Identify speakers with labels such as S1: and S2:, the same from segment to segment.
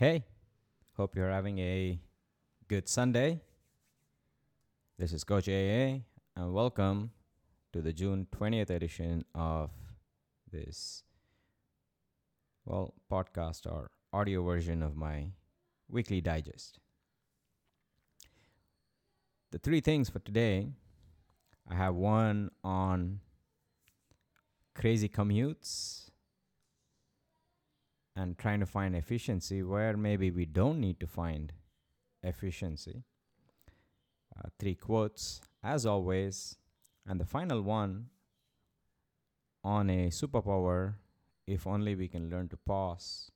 S1: Hey, hope you're having a good Sunday. This is Coach AA, and welcome to the June 20th edition of this, well, podcast or audio version of my weekly digest. The three things for today I have one on crazy commutes and trying to find efficiency where maybe we don't need to find efficiency. Uh, three quotes, as always. And the final one on a superpower if only we can learn to pause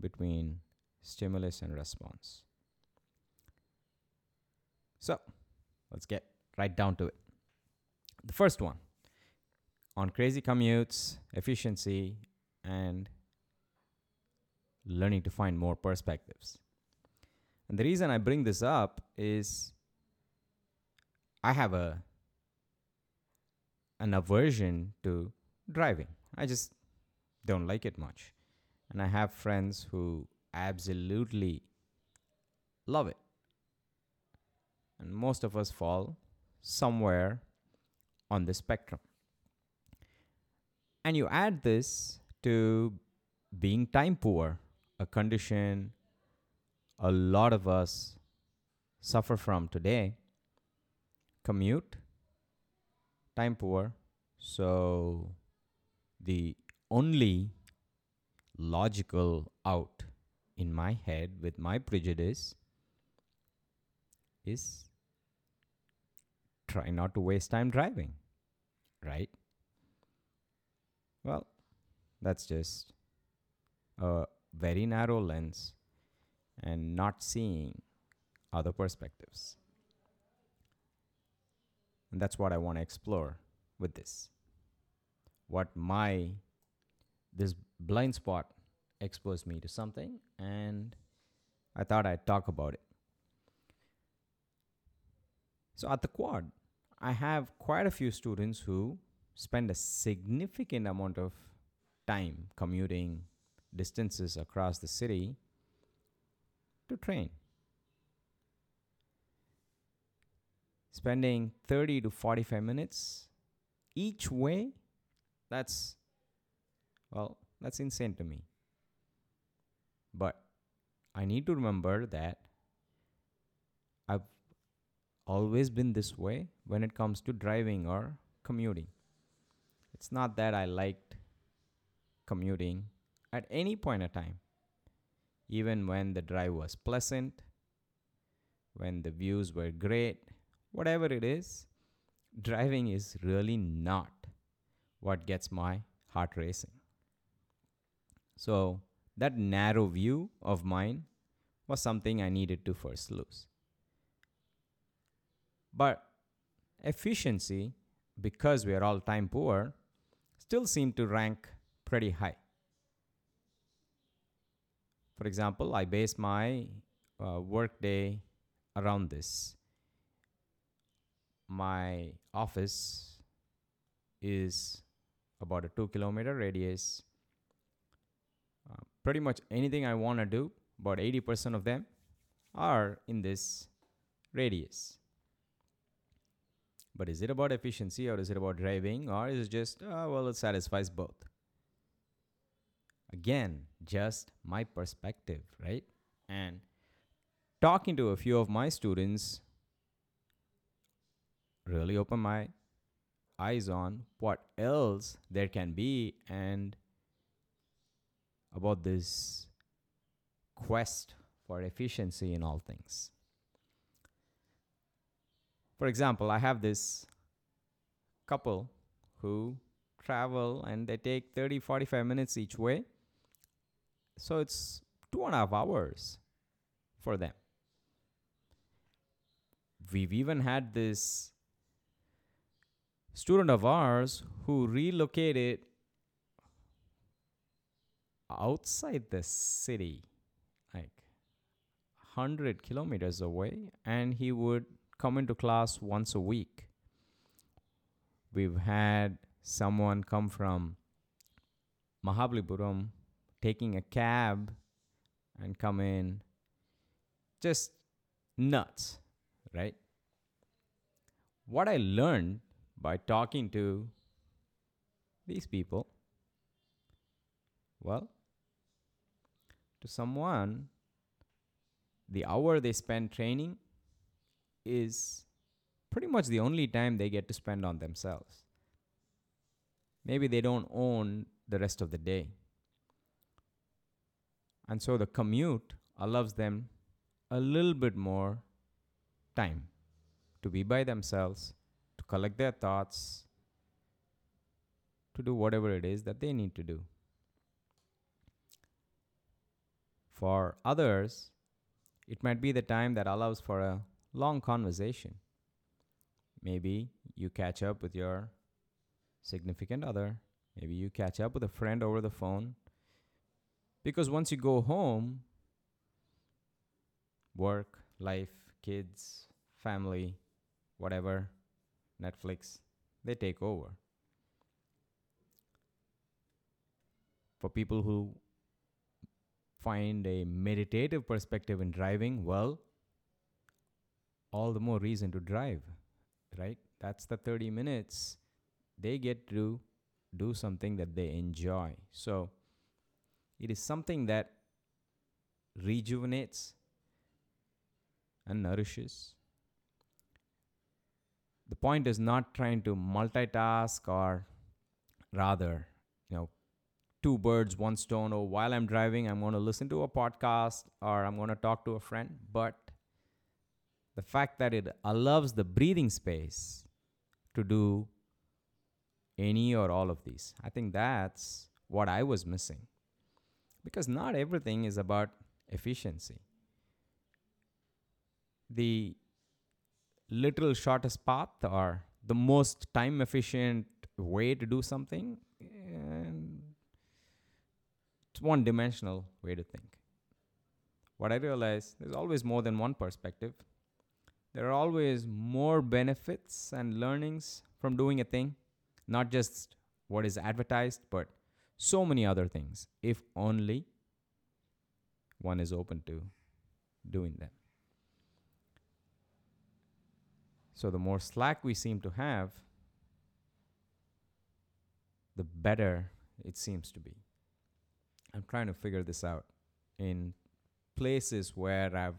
S1: between stimulus and response. So, let's get right down to it. The first one on crazy commutes, efficiency, and learning to find more perspectives. And the reason I bring this up is I have a an aversion to driving. I just don't like it much. And I have friends who absolutely love it. And most of us fall somewhere on the spectrum. And you add this to being time poor a condition a lot of us suffer from today. Commute time poor. So the only logical out in my head with my prejudice is try not to waste time driving right? Well that's just a very narrow lens and not seeing other perspectives. And that's what I want to explore with this. What my this blind spot exposed me to something and I thought I'd talk about it. So at the Quad, I have quite a few students who spend a significant amount of time commuting distances across the city to train. Spending 30 to 45 minutes each way, that's, well, that's insane to me. But I need to remember that I've always been this way when it comes to driving or commuting. It's not that I liked commuting at any point of time, even when the drive was pleasant, when the views were great, whatever it is, driving is really not what gets my heart racing. So, that narrow view of mine was something I needed to first lose. But efficiency, because we are all time poor, still seemed to rank pretty high. For example, I base my uh, workday around this. My office is about a two kilometer radius. Uh, pretty much anything I want to do, about 80% of them are in this radius. But is it about efficiency or is it about driving or is it just, uh, well, it satisfies both? Again, just my perspective, right? And talking to a few of my students really opened my eyes on what else there can be and about this quest for efficiency in all things. For example, I have this couple who travel and they take 30 45 minutes each way so it's two and a half hours for them. We've even had this student of ours who relocated outside the city, like 100 kilometers away, and he would come into class once a week. We've had someone come from Mahabalipuram taking a cab and come in just nuts, right? What I learned by talking to these people, well, to someone, the hour they spend training is pretty much the only time they get to spend on themselves. Maybe they don't own the rest of the day. And so the commute allows them a little bit more time to be by themselves, to collect their thoughts, to do whatever it is that they need to do. For others, it might be the time that allows for a long conversation. Maybe you catch up with your significant other, maybe you catch up with a friend over the phone. Because once you go home, work, life, kids, family, whatever, Netflix, they take over. For people who find a meditative perspective in driving, well, all the more reason to drive, right? That's the 30 minutes they get to do something that they enjoy. So it is something that rejuvenates and nourishes. The point is not trying to multitask or rather, you know, two birds, one stone. Or oh, while I'm driving, I'm going to listen to a podcast or I'm going to talk to a friend. But the fact that it allows the breathing space to do any or all of these. I think that's what I was missing. Because not everything is about efficiency. The literal shortest path or the most time efficient way to do something, and it's one dimensional way to think. What I realize there's always more than one perspective. There are always more benefits and learnings from doing a thing not just what is advertised, but so many other things, if only one is open to doing them. So, the more slack we seem to have, the better it seems to be. I'm trying to figure this out in places where I've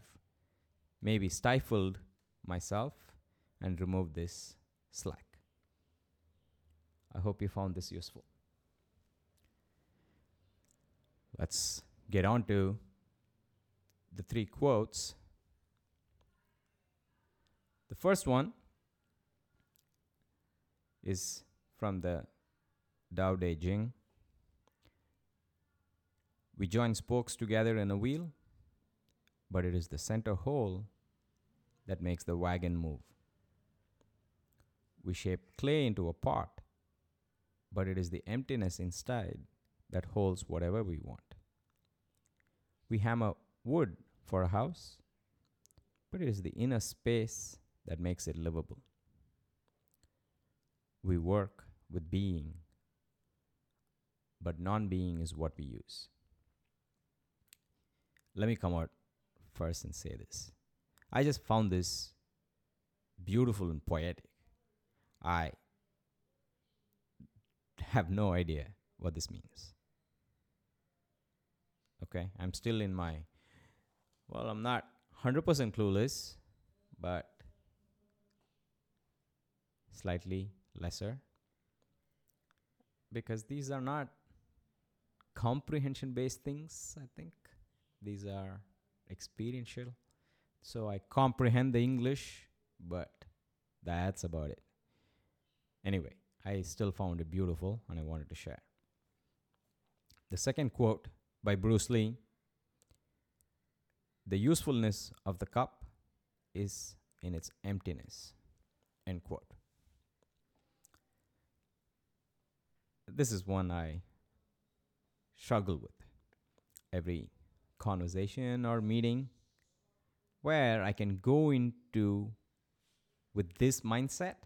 S1: maybe stifled myself and removed this slack. I hope you found this useful. Let's get on to the three quotes. The first one is from the Tao Te Ching. We join spokes together in a wheel, but it is the center hole that makes the wagon move. We shape clay into a pot, but it is the emptiness inside that holds whatever we want. We hammer wood for a house, but it is the inner space that makes it livable. We work with being, but non being is what we use. Let me come out first and say this. I just found this beautiful and poetic. I have no idea what this means. Okay, I'm still in my, well, I'm not 100% clueless, but slightly lesser. Because these are not comprehension based things, I think. These are experiential. So I comprehend the English, but that's about it. Anyway, I still found it beautiful and I wanted to share. The second quote by Bruce Lee The usefulness of the cup is in its emptiness. End quote. This is one I struggle with every conversation or meeting where I can go into with this mindset.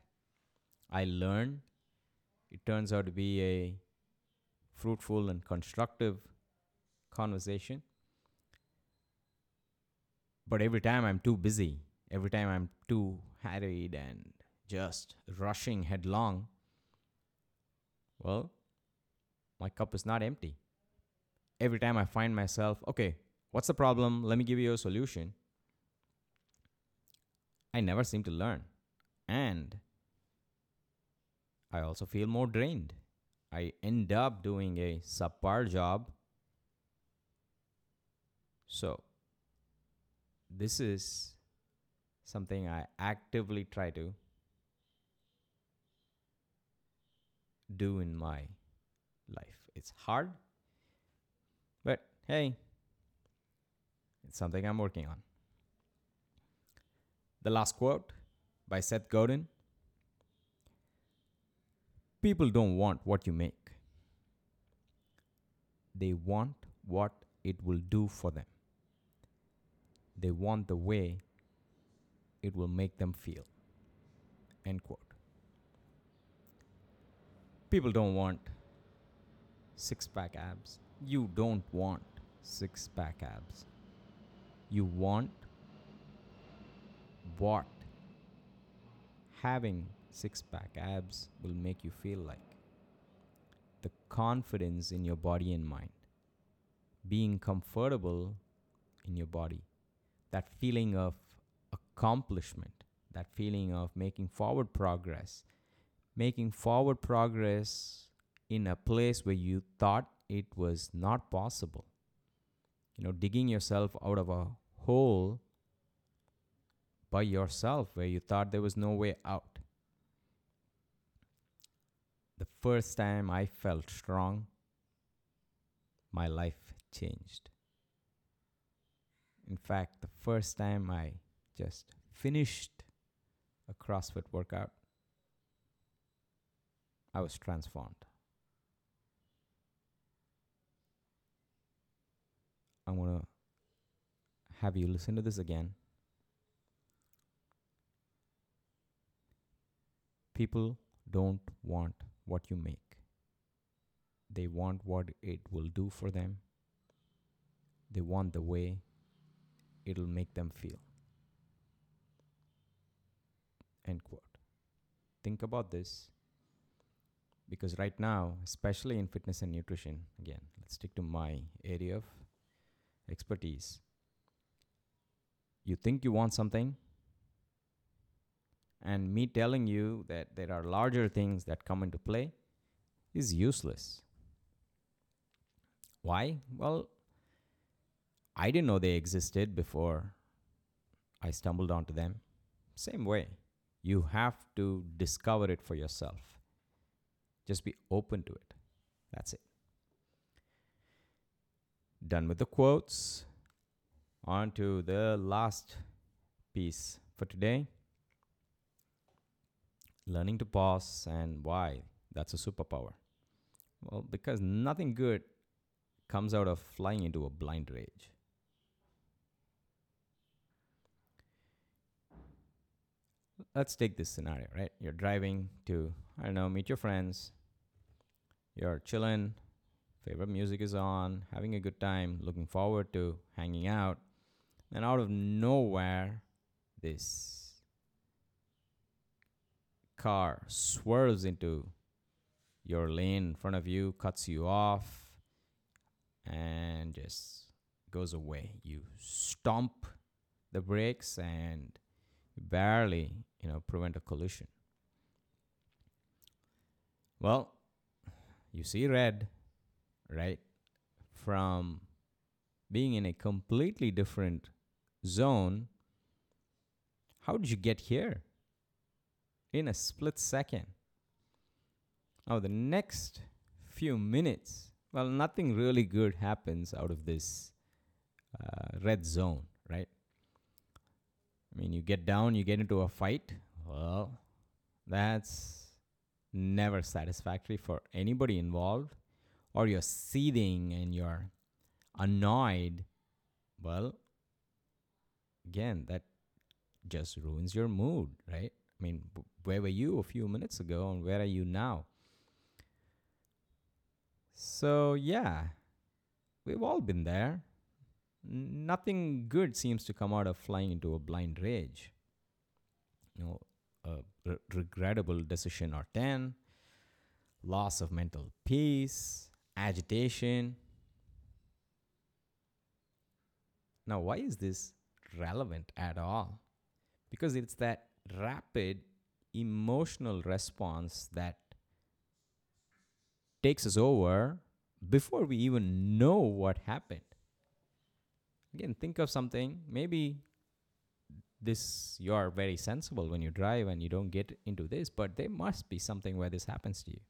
S1: I learn it turns out to be a fruitful and constructive conversation. But every time I'm too busy, every time I'm too harried and just rushing headlong, well, my cup is not empty. Every time I find myself, okay, what's the problem? Let me give you a solution. I never seem to learn. And I also feel more drained. I end up doing a subpar job. So, this is something I actively try to do in my life. It's hard, but hey, it's something I'm working on. The last quote by Seth Godin People don't want what you make, they want what it will do for them. They want the way it will make them feel. End quote. People don't want six pack abs. You don't want six pack abs. You want what having six pack abs will make you feel like. The confidence in your body and mind. Being comfortable in your body. That feeling of accomplishment. That feeling of making forward progress. Making forward progress in a place where you thought it was not possible. You know, digging yourself out of a hole by yourself where you thought there was no way out. The first time I felt strong, my life changed. In fact, the first time I just finished a CrossFit workout, I was transformed. I'm going to have you listen to this again. People don't want what you make, they want what it will do for them, they want the way it'll make them feel. End quote. Think about this because right now, especially in fitness and nutrition, again, let's stick to my area of expertise. You think you want something, and me telling you that there are larger things that come into play is useless. Why? Well, I didn't know they existed before I stumbled onto them. Same way, you have to discover it for yourself. Just be open to it. That's it. Done with the quotes. On to the last piece for today learning to pause and why that's a superpower. Well, because nothing good comes out of flying into a blind rage. Let's take this scenario, right? You're driving to, I don't know, meet your friends. You're chilling, favorite music is on, having a good time, looking forward to hanging out. And out of nowhere, this car swerves into your lane in front of you, cuts you off, and just goes away. You stomp the brakes and barely, you know, prevent a collision. Well, you see red, right? From being in a completely different zone. How did you get here? in a split second. Now, the next few minutes, well, nothing really good happens out of this uh, red zone, right? I mean, you get down, you get into a fight. Well, that's never satisfactory for anybody involved. Or you're seething and you're annoyed. Well, again, that just ruins your mood, right? I mean, where were you a few minutes ago and where are you now? So, yeah, we've all been there. Nothing good seems to come out of flying into a blind rage. You know, a re- regrettable decision or 10, loss of mental peace, agitation. Now, why is this relevant at all? Because it's that rapid emotional response that takes us over before we even know what happened. Again, think of something. Maybe this you are very sensible when you drive and you don't get into this, but there must be something where this happens to you.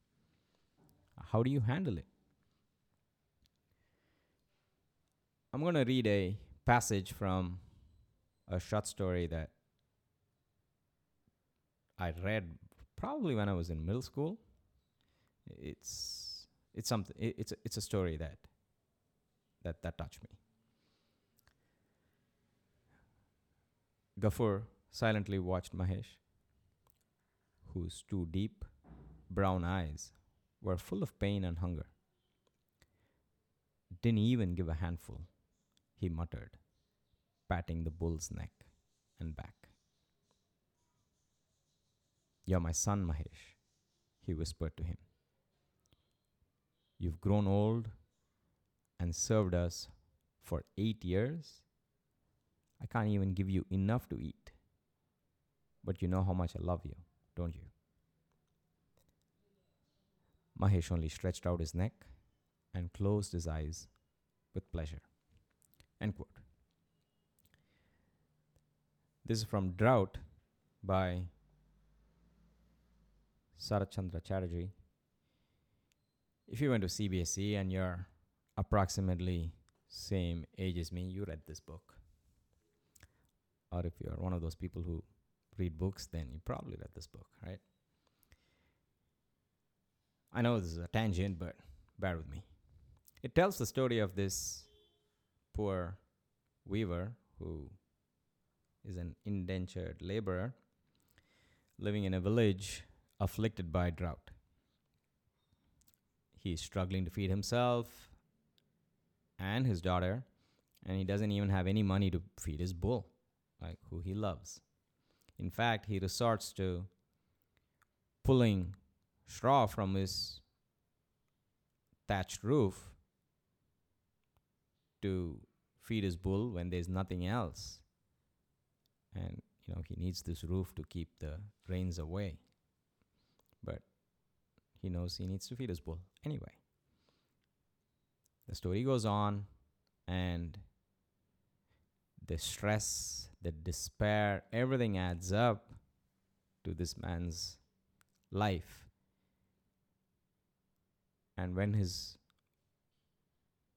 S1: How do you handle it? I'm going to read a passage from a short story that I read probably when I was in middle school. It's it's something it's a, it's a story that that that touched me. Gafur silently watched Mahesh, whose two deep brown eyes were full of pain and hunger. Didn't even give a handful, he muttered, patting the bull's neck and back. You're my son, Mahesh, he whispered to him. You've grown old and served us for eight years. I can't even give you enough to eat. But you know how much I love you, don't you? Mahesh only stretched out his neck and closed his eyes with pleasure. End quote. This is from Drought by Sarat Chandra Chatterjee. If you went to CBSE and you're approximately same age as me, you read this book. Or if you're one of those people who read books, then you probably read this book, right? I know this is a tangent, but bear with me. It tells the story of this poor weaver who is an indentured laborer living in a village afflicted by drought. He is struggling to feed himself and his daughter, and he doesn't even have any money to feed his bull, like who he loves. In fact, he resorts to pulling straw from his thatched roof to feed his bull when there's nothing else. And you know, he needs this roof to keep the rains away. But he knows he needs to feed his bull anyway. The story goes on, and the stress, the despair, everything adds up to this man's life. And when his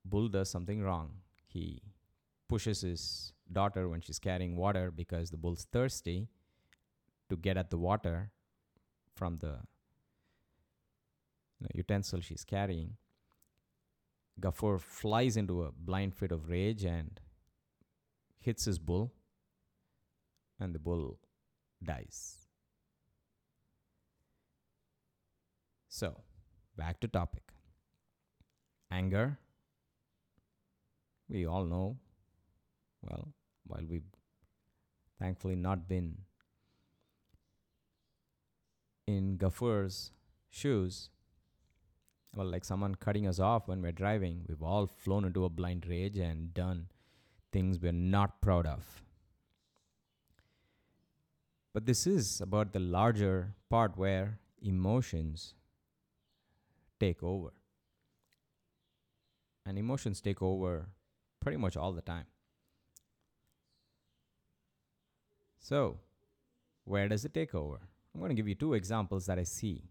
S1: bull does something wrong, he pushes his daughter when she's carrying water because the bull's thirsty to get at the water from the utensil she's carrying. Gafur flies into a blind fit of rage and hits his bull, and the bull dies. So, back to topic. Anger. We all know, well, while we've thankfully not been in Gafur's shoes, well, like someone cutting us off when we're driving, we've all flown into a blind rage and done things we're not proud of. But this is about the larger part where emotions take over. And emotions take over pretty much all the time. So, where does it take over? I'm going to give you two examples that I see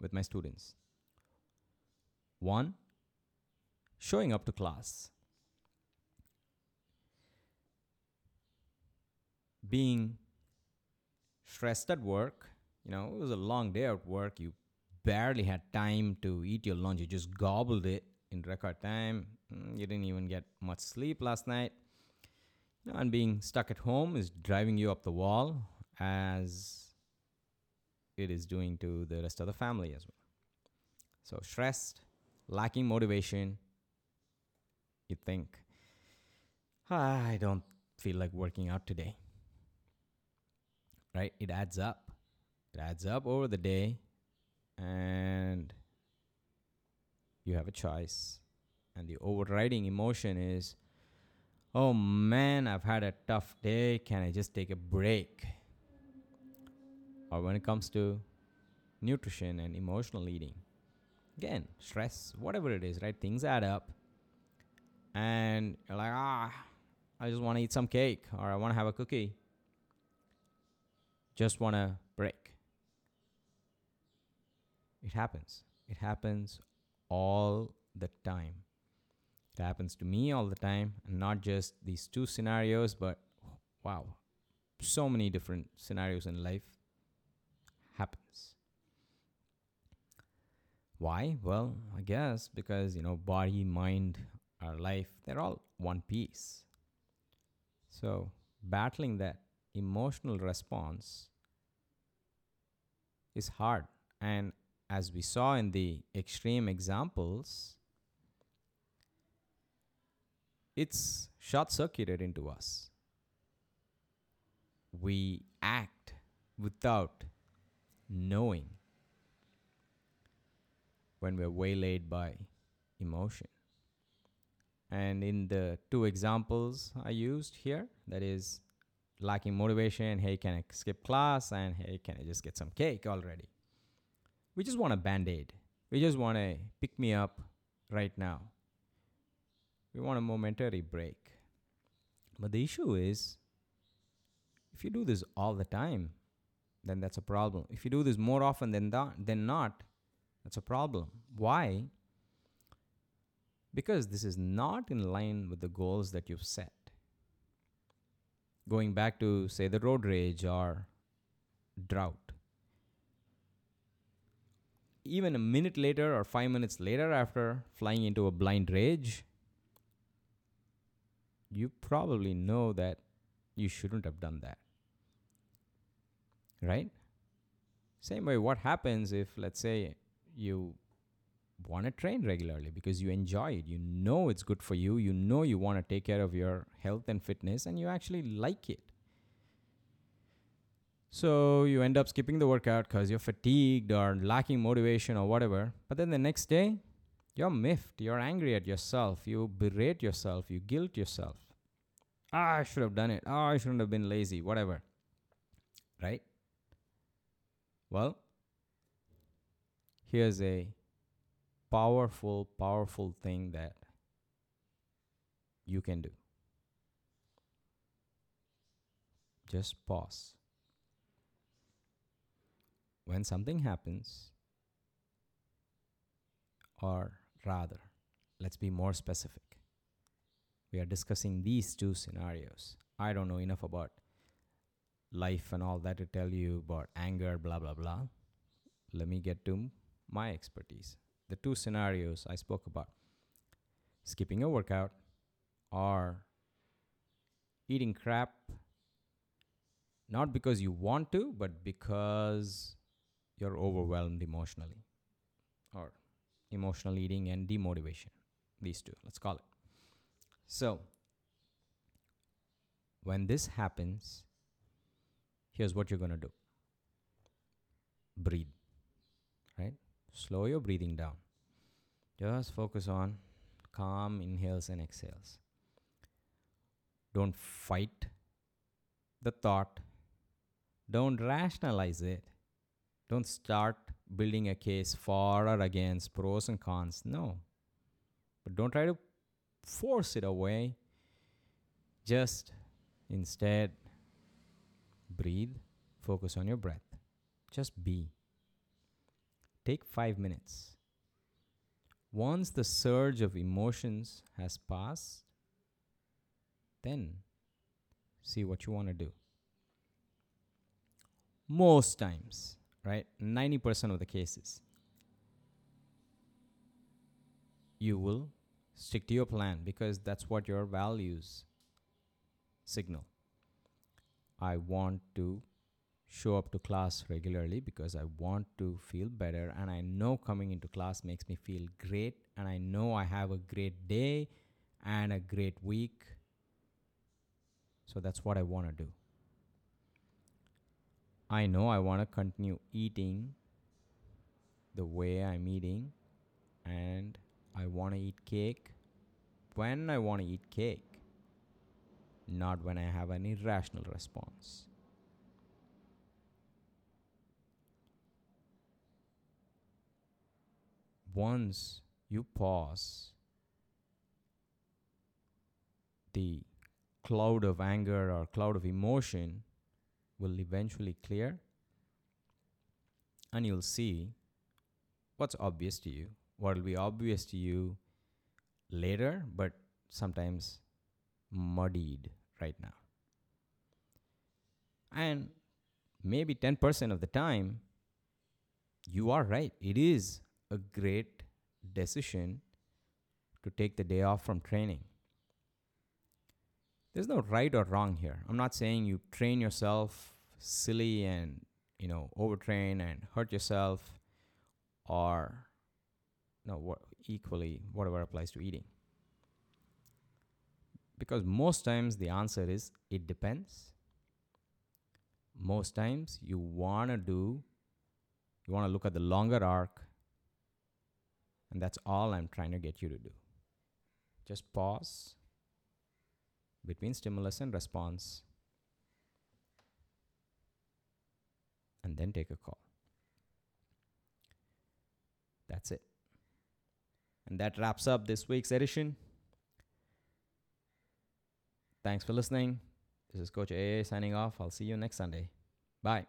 S1: with my students. One, showing up to class. Being stressed at work, you know, it was a long day at work. You barely had time to eat your lunch. You just gobbled it in record time. Mm, You didn't even get much sleep last night. You know, and being stuck at home is driving you up the wall as it is doing to the rest of the family as well. So stressed, lacking motivation, you think I don't feel like working out today. Right? It adds up. It adds up over the day, and you have a choice. And the overriding emotion is, oh man, I've had a tough day. Can I just take a break? Or when it comes to nutrition and emotional eating, again, stress, whatever it is, right? Things add up. And you're like, ah, I just want to eat some cake or I want to have a cookie. Just want to break. It happens. It happens all the time. It happens to me all the time, and not just these two scenarios, but wow, so many different scenarios in life happens. Why? Well, I guess because, you know, body, mind, our life, they're all one piece. So, battling that emotional response is hard. And as we saw in the extreme examples, it's short circuited into us. We act without knowing when we're waylaid by emotion. And in the two examples I used here, that is lacking motivation, hey, can I skip class? And hey, can I just get some cake already? We just want a band aid. We just want to pick me up right now. We want a momentary break. But the issue is if you do this all the time, then that's a problem. If you do this more often than, that, than not, that's a problem. Why? Because this is not in line with the goals that you've set. Going back to, say, the road rage or drought. Even a minute later or five minutes later, after flying into a blind rage, you probably know that you shouldn't have done that. Right? Same way, what happens if, let's say, you want to train regularly because you enjoy it. You know it's good for you. You know you want to take care of your health and fitness, and you actually like it. So you end up skipping the workout because you're fatigued or lacking motivation or whatever. But then the next day, you're miffed. You're angry at yourself. You berate yourself. You guilt yourself. Ah, I should have done it. Oh, I shouldn't have been lazy. Whatever. Right? Well, here's a powerful, powerful thing that you can do. Just pause. When something happens, or rather, let's be more specific. We are discussing these two scenarios. I don't know enough about life and all that to tell you about anger, blah, blah, blah. Let me get to my expertise the two scenarios I spoke about skipping a workout or eating crap not because you want to but because you're overwhelmed emotionally or emotional eating and demotivation these two let's call it. So when this happens here's what you're going to do. Breathe Slow your breathing down. Just focus on calm inhales and exhales. Don't fight the thought. Don't rationalize it. Don't start building a case for or against, pros and cons. No. But don't try to force it away. Just instead breathe, focus on your breath. Just be. Take five minutes. Once the surge of emotions has passed, then see what you want to do. Most times, right? 90% of the cases, you will stick to your plan because that's what your values signal. I want to show up to class regularly because I want to feel better and I know coming into class makes me feel great and I know I have a great day and a great week So that's what I want to do. I know I want to continue eating the way I'm eating, and I want to eat cake when I want to eat cake, not when I have an irrational response. Once you pause, the cloud of anger or cloud of emotion will eventually clear and you'll see what's obvious to you. What will be obvious to you later but sometimes muddied right now. And maybe 10% of the time you are right. It is a great decision to take the day off from training there's no right or wrong here. I'm not saying you train yourself silly and you know overtrain and hurt yourself, or no, what, equally whatever applies to eating. Because most times the answer is it depends. Most times you want to do, you want to look at the longer arc, and that's all I'm trying to get you to do. Just pause between stimulus and response, and then take a call. That's it. And that wraps up this week's edition. Thanks for listening. This is Coach AA signing off. I'll see you next Sunday. Bye.